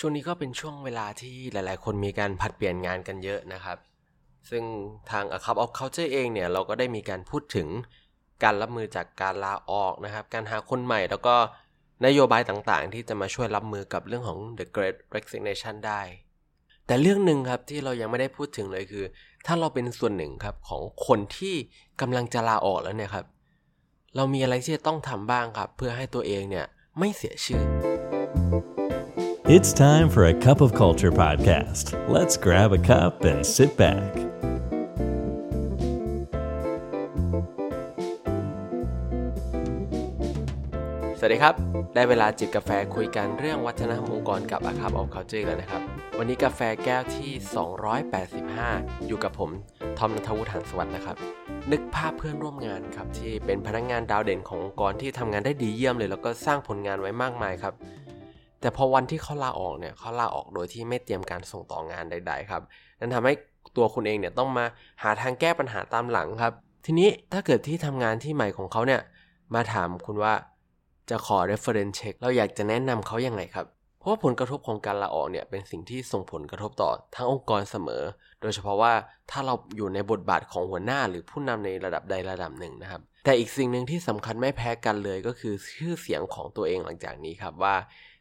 ช่วงนี้ก็เป็นช่วงเวลาที่หลายๆ คนมีการผัดเปลี่ยนงานกันเยอะนะครับ ซึ่งทาง A Cup of Culture เองเนี่ย เราก็ได้มีการพูดถึงการรับมือจากการลาออกนะครับ การหาคนใหม่แล้วก็นโยบายต่างๆ ที่จะมาช่วยรับมือกับเรื่องของ The Great Resignation ได้ แต่เรื่องหนึ่งครับที่เรายังไม่ได้พูดถึงเลยคือ ถ้าเราเป็นส่วนหนึ่งครับของคนที่กำลังจะลาออกแล้วเนี่ยครับ เรามีอะไรที่จะต้องทำบ้างครับ เพื่อให้ตัวเองเนี่ยไม่เสียชื่อ It's time for a cup of culture podcast. Let's grab a cup and sit back. สวัสดีครับ ได้เวลาจิบกาแฟคุยกันเรื่องวัฒนธรรมองค์กรกับ A Cup of Culture แล้วนะครับ วันนี้กาแฟแก้วที่ 285 อยู่กับผม ทอมนัทวุฒิหันสวัสดิ์นะครับ นึกภาพเพื่อนร่วมงานครับ ที่เป็นพนักงานดาวเด่นขององค์กรที่ทำงานได้ดีเยี่ยมเลย แล้วก็สร้างผลงานไว้มากมายครับ แต่พอวันที่เขาลาออกเนี่ยเขาลาออกโดยที่ไม่เตรียมการส่งต่องานใด ๆ ครับ นั่นทำให้ตัวคุณเองเนี่ยต้องมาหาทางแก้ปัญหาตามหลังครับ ทีนี้ถ้าเกิดที่ทำงานที่ใหม่ของเขาเนี่ยมาถามคุณว่าจะขอ reference check เราอยากจะแนะนำเขายังไงครับ เพราะว่าผลกระทบของการลาออกเนี่ยเป็นสิ่งที่ส่งผลกระทบต่อทั้งองค์กรเสมอ โดยเฉพาะว่าถ้าเราอยู่ในบทบาทของหัวหน้าหรือผู้นำในระดับใดระดับหนึ่งนะครับ แต่อีกสิ่งหนึ่งที่สำคัญไม่แพ้กันเลยก็คือชื่อเสียงของตัวเองหลังจากนี้ครับว่า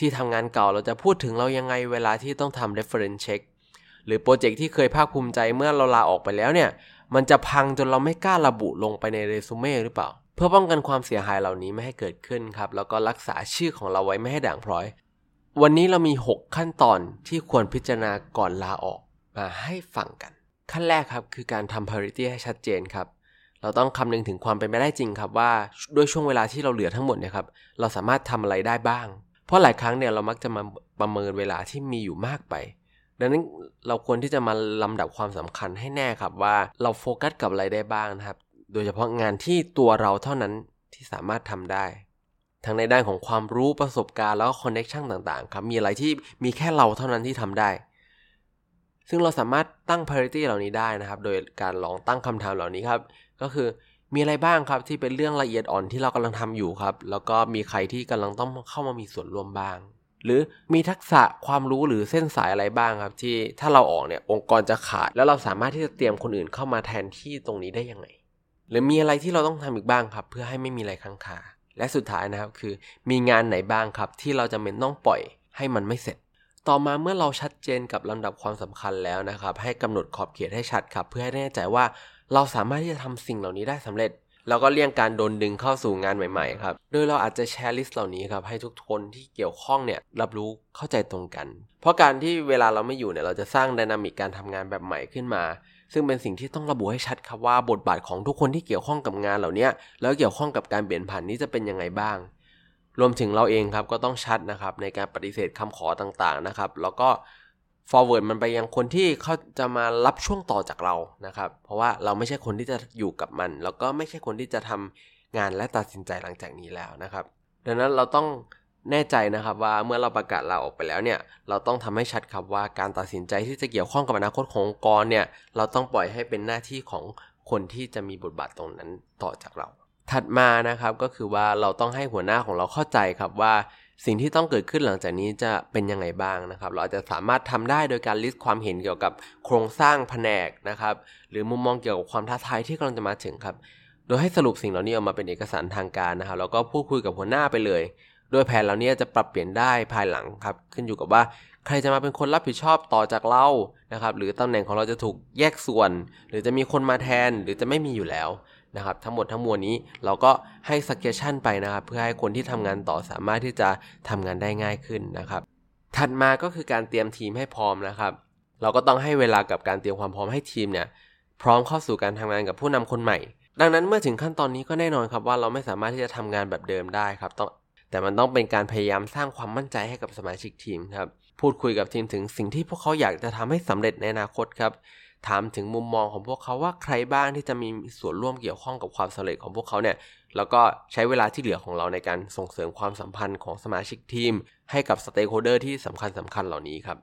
ที่ทำงานเก่าเราจะพูดถึงเรายังไงเวลาที่ต้องทำ reference check หรือโปรเจกต์ที่เคยภาคภูมิใจเมื่อเราลาออกไปแล้วเนี่ย มันจะพังจนเราไม่กล้าระบุลงไปในเรซูเม่หรือเปล่า เพื่อป้องกันความเสียหายเหล่านี้ไม่ให้เกิดขึ้นครับ แล้วก็รักษาชื่อของเราไว้ไม่ให้ด่างพร้อย วันนี้เรามี 6 ขั้นตอนที่ควรพิจารณาก่อนลาออกมาให้ฟังกัน ขั้นแรกครับคือการทำ priority ให้ชัดเจนครับเราต้องคำนึงถึงความเป็นไปได้จริงครับว่าด้วยช่วงเวลาที่เราเหลือทั้งหมดเนี่ยครับเราสามารถทำอะไรได้บ้าง เพราะหลายครั้งเนี่ยเรามักจะมาประเมินเวลาที่มีอยู่มากไป ดังนั้นเราควรที่จะมาลำดับความสำคัญให้แน่ครับว่าเราโฟกัสกับอะไรได้บ้างนะครับ โดยเฉพาะงานที่ตัวเราเท่านั้นที่สามารถทำได้ทั้งในด้านของความรู้ประสบการณ์แล้วก็ connection ต่างๆครับมีอะไรที่มีแค่เราเท่านั้นที่ทำได้ ซึ่งเราสามารถตั้ง priority เหล่านี้ได้นะครับ โดยการลองตั้งคำถามเหล่านี้ครับ ก็คือ มีอะไรบ้างครับที่เป็นเรื่องละเอียดอ่อนที่เรากำลังทำอยู่ครับ แล้วก็มีใครที่กำลังต้องเข้ามามีส่วนร่วมบ้าง หรือมีทักษะความรู้หรือเส้นสายอะไรบ้างครับ ที่ถ้าเราออกเนี่ยองค์กรจะขาด แล้วเราสามารถที่จะเตรียมคนอื่นเข้ามาแทนที่ตรงนี้ได้ยังไง หรือมีอะไรที่เราต้องทำอีกบ้างครับ เพื่อให้ไม่มีอะไรค้างคาและสุดท้ายนะครับคือ มีงานไหนบ้างครับ ที่เราจะเป็นต้องปล่อยให้มันไม่เสร็จ ต่อมาเมื่อเราชัดเจนกับลำดับความสำคัญแล้วนะครับ ให้กำหนดขอบเขตให้ชัดครับ เพื่อให้แน่ใจว่าเราสามารถที่จะทำสิ่งเหล่านี้ได้สำเร็จ แล้วก็เลี่ยงการโดนดึงเข้าสู่งานใหม่ๆครับ โดยเราอาจจะแชร์ list เหล่านี้ครับให้ทุกคนที่เกี่ยวข้องเนี่ยรับรู้เข้าใจตรงกัน เพราะการที่เวลาเราไม่อยู่เนี่ยเราจะสร้าง dynamic การทำงานแบบใหม่ขึ้นมา ซึ่งเป็นสิ่งที่ต้องระบุให้ชัดครับว่าบทบาทของทุกคนที่เกี่ยวข้องกับงานเหล่านี้แล้วเกี่ยวข้องกับการเปลี่ยนผ่านนี้จะเป็นยังไงบ้าง รวมถึงเราเองครับก็ต้องชัดนะครับในการปฏิเสธคำขอต่างๆนะครับ แล้วก็ forward มันไปยังคนที่เขาจะมารับช่วงต่อจากเรานะครับ เพราะว่าเราไม่ใช่คนที่จะอยู่กับมัน แล้วก็ไม่ใช่คนที่จะทำงานและตัดสินใจหลังจากนี้แล้วนะครับ ดังนั้นเราต้องแน่ใจนะครับว่าเมื่อเราประกาศลาออกไปแล้วเนี่ยเราต้องทำให้ชัดครับว่าการตัดสินใจที่จะเกี่ยวข้องกับอนาคตขององค์กรเนี่ยเราต้องปล่อยให้เป็นหน้าที่ของคนที่จะมีบทบาทตรงนั้นต่อจากเรา ถัดมานะครับก็คือว่าเราต้องให้หัวหน้าของเราเข้าใจครับว่าสิ่งที่ต้องเกิดขึ้นหลังจากนี้จะเป็นยังไงบ้างนะครับ เราอาจจะสามารถทำได้โดยการลิสต์ความเห็นเกี่ยวกับโครงสร้างแผนกนะครับ หรือมุมมองเกี่ยวกับความท้าทายที่กำลังจะมาถึงครับ โดยให้สรุปสิ่งเหล่านี้ออกมาเป็นเอกสารทางการนะครับแล้วก็พูดคุยกับหัวหน้าไปเลย โดยแผนเหล่านี้จะปรับเปลี่ยนได้ภายหลังครับ ขึ้นอยู่กับว่าใครจะมาเป็นคนรับผิดชอบต่อจากเรานะครับ หรือตำแหน่งของเราจะถูกแยกส่วน หรือจะมีคนมาแทนหรือจะไม่มีอยู่แล้ว นะครับทั้งหมดทั้งมวลนี้เราก็ให้ suggestion ไปนะครับ เพื่อให้คนที่ทำงานต่อสามารถที่จะทำงานได้ง่ายขึ้นนะครับ ถัดมาก็คือการเตรียมทีมให้พร้อมนะครับ เราก็ต้องให้เวลากับการเตรียมความพร้อมให้ทีมเนี่ยพร้อมเข้าสู่การทำงานกับผู้นำคนใหม่ ดังนั้นเมื่อถึงขั้นตอนนี้ก็แน่นอนครับว่าเราไม่สามารถที่จะทำงานแบบเดิมได้ครับต้องแต่มันต้องเป็นการพยายามสร้างความมั่นใจให้กับสมาชิกทีมครับ พูดคุยกับทีมถึงสิ่งที่พวกเขาอยากจะทำให้สำเร็จในอนาคตครับ ถามถึงมุมมองของพวกเขาว่าใครบ้างที่จะมีส่วนร่วมเกี่ยวข้องกับความสำเร็จของพวกเขาเนี่ยแล้วก็ใช้เวลาที่เหลือของเราในการส่งเสริมความสัมพันธ์ของสมาชิกทีม ให้กับ stakeholder ที่สำคัญสำคัญเหล่านี้ครับ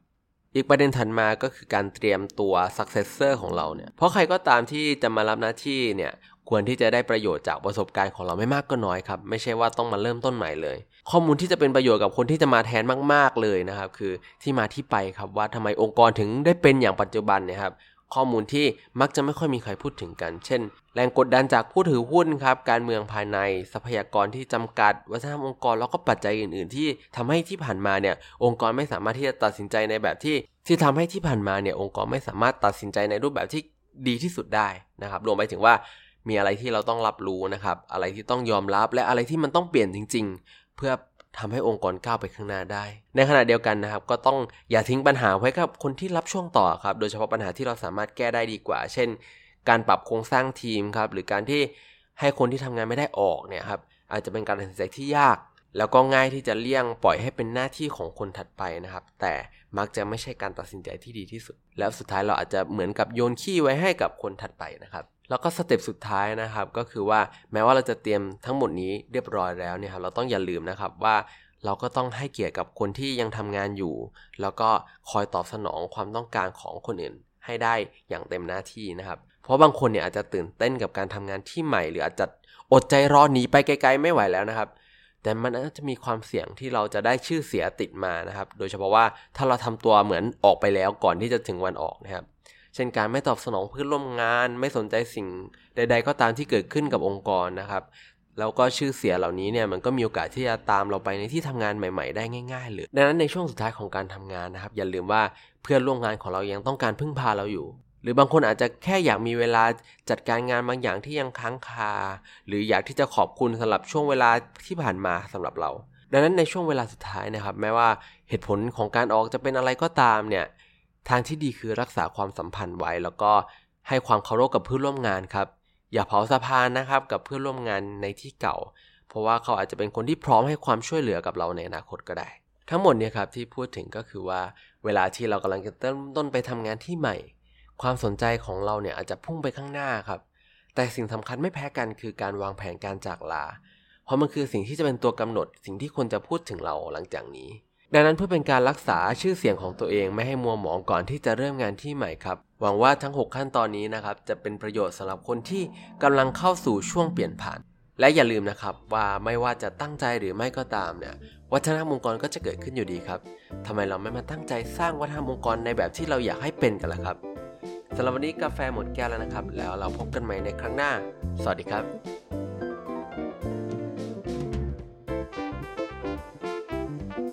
อีกประเด็นถัดมาก็คือการเตรียมตัว successor ของเราเนี่ย เพราะใครก็ตามที่จะมารับหน้าที่เนี่ย ควรที่จะได้ประโยชน์จากประสบการณ์ของเราไม่มากก็น้อยครับ ไม่ใช่ว่าต้องมาเริ่มต้นใหม่เลย ข้อมูลที่จะเป็นประโยชน์กับคนที่จะมาแทนมาก ๆเลยนะครับ คือที่มาที่ไปครับว่าทำไมองค์กรถึงได้เป็นอย่างปัจจุบันนะครับ ข้อมูลที่มักจะไม่ค่อยมีใครพูดถึงกัน เช่น แรงกดดันจากผู้ถือหุ้นครับ การเมืองภายใน ทรัพยากรที่จำกัด วัฒนธรรมองค์กร แล้วก็ปัจจัยอื่น ๆ ที่ทำให้ที่ผ่านมาเนี่ยองค์กรไม่สามารถที่จะตัดสินใจในแบบที่ ที่ทำให้ที่ผ่านมาเนี่ยองค์กรไม่สามารถตัดสินใจในรูปแบบที่ดีที่สุดได้นะครับ รวมไปถึงว่ามีอะไรที่เราต้องรับรู้นะครับ อะไรที่ต้องยอมรับ และอะไรที่มันต้องเปลี่ยนจริง ๆ เพื่อ ทำให้องค์กรก้าวไปข้างหน้าได้ ในขณะเดียวกันนะครับ ก็ต้องอย่าทิ้งปัญหาไว้กับคนที่รับช่วงต่อครับ โดยเฉพาะปัญหาที่เราสามารถแก้ได้ดีกว่า เช่น การปรับโครงสร้างทีมครับ หรือการที่ให้คนที่ทำงานไม่ได้ออกเนี่ยครับ อาจจะเป็นการตัดสินใจที่ยาก แล้วก็ง่ายที่จะเลี่ยงปล่อยให้เป็นหน้าที่ของคนถัดไปนะครับ แต่มักจะไม่ใช่การตัดสินใจที่ดีที่สุด แล้วสุดท้ายเราอาจจะเหมือนกับโยนขี้ไว้ให้กับคนถัดไปนะครับ แล้วก็สเต็ปสุดท้ายนะครับก็คือว่าแม้ว่าเราจะเตรียมทั้งหมดนี้เรียบร้อยแล้วเนี่ยครับเราต้องอย่าลืมนะครับว่าเราก็ต้องให้เกียรติกับคนที่ยังทำงานอยู่ แล้วก็คอยตอบสนองความต้องการของคนอื่นให้ได้อย่างเต็มหน้าที่นะครับ เพราะบางคนเนี่ยอาจจะตื่นเต้นกับการทำงานที่ใหม่ หรืออาจจะอดใจรอหนีไปไกลๆไม่ไหวแล้วนะครับ แต่มันอาจจะมีความเสี่ยงที่เราจะได้ชื่อเสียติดมานะครับ โดยเฉพาะว่าถ้าเราทำตัวเหมือนออกไปแล้วก่อนที่จะถึงวันออกนะครับ เช่นการไม่ตอบสนองเพื่อนร่วมงาน ไม่สนใจสิ่งใด ๆ ก็ตามที่เกิดขึ้นกับองค์กรนะครับ แล้วก็ชื่อเสียเหล่านี้เนี่ยมันก็มีโอกาสที่จะตามเราไปในที่ทำงานใหม่ ๆ ได้ง่ายๆเลยดังนั้นในช่วงสุดท้ายของการทำงานนะครับ อย่าลืมว่าเพื่อนร่วมงานของเรายังต้องการพึ่งพาเราอยู่หรือบางคนอาจจะแค่อยากมีเวลาจัดการงานบางอย่างที่ยังค้างคา หรืออยากที่จะขอบคุณสำหรับช่วงเวลาที่ผ่านมาสำหรับเรา ดังนั้นในช่วงเวลาสุดท้ายนะครับ แม้ว่าเหตุผลของการออกจะเป็นอะไรก็ตามเนี่ย ทางที่ดีคือรักษาความสัมพันธ์ไว้ แล้วก็ให้ความเคารพกับเพื่อนร่วมงานครับ อย่าเผาสะพานนะครับกับเพื่อนร่วมงานในที่เก่า เพราะว่าเขาอาจจะเป็นคนที่พร้อมให้ความช่วยเหลือกับเราในอนาคตก็ได้ ทั้งหมดเนี่ยครับที่พูดถึงก็คือว่าเวลาที่เรากำลังจะเริ่มต้นไปทำงานที่ใหม่ ความสนใจของเราเนี่ยอาจจะพุ่งไปข้างหน้าครับ แต่สิ่งสำคัญไม่แพ้กันคือการวางแผนการจากลา เพราะมันคือสิ่งที่จะเป็นตัวกำหนดสิ่งที่คนจะพูดถึงเราหลังจากนี้ ดังนั้นเพื่อเป็นการรักษาชื่อเสียงของตัวเองไม่ให้มัวหมองก่อนที่จะเริ่มงานที่ใหม่ครับ หวังว่าทั้ง 6 ขั้นตอนนี้นะครับจะเป็นประโยชน์สำหรับคนที่กำลังเข้าสู่ช่วงเปลี่ยนผ่าน และอย่าลืมนะครับว่าไม่ว่าจะตั้งใจหรือไม่ก็ตามเนี่ยวัฒนธรรมองค์กรก็จะเกิดขึ้นอยู่ดีครับทำไมเราไม่มาตั้งใจสร้างวัฒนธรรมองค์กรในแบบที่เราอยากให้เป็นกันล่ะครับสำหรับวันนี้กาแฟหมดแก้วแล้วนะครับ แล้วเราพบกันใหม่ในครั้งหน้า สวัสดีครับ